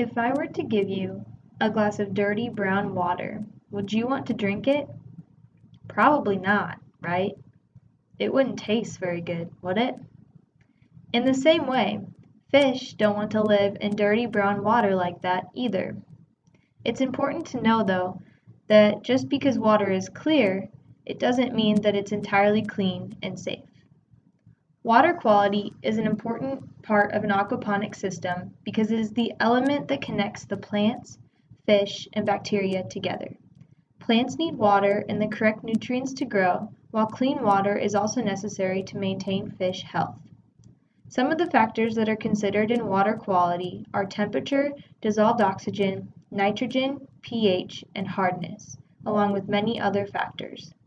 If I were to give you a glass of dirty brown water, would you want to drink it? Probably not, right? It wouldn't taste very good, would it? In the same way, fish don't want to live in dirty brown water like that, either. It's important to know, though, that just because water is clear, it doesn't mean that it's entirely clean and safe. Water quality is an important part of an aquaponic system because it is the element that connects the plants, fish, and bacteria together. Plants need water and the correct nutrients to grow, while clean water is also necessary to maintain fish health. Some of the factors that are considered in water quality are temperature, dissolved oxygen, nitrogen, pH, and hardness, along with many other factors.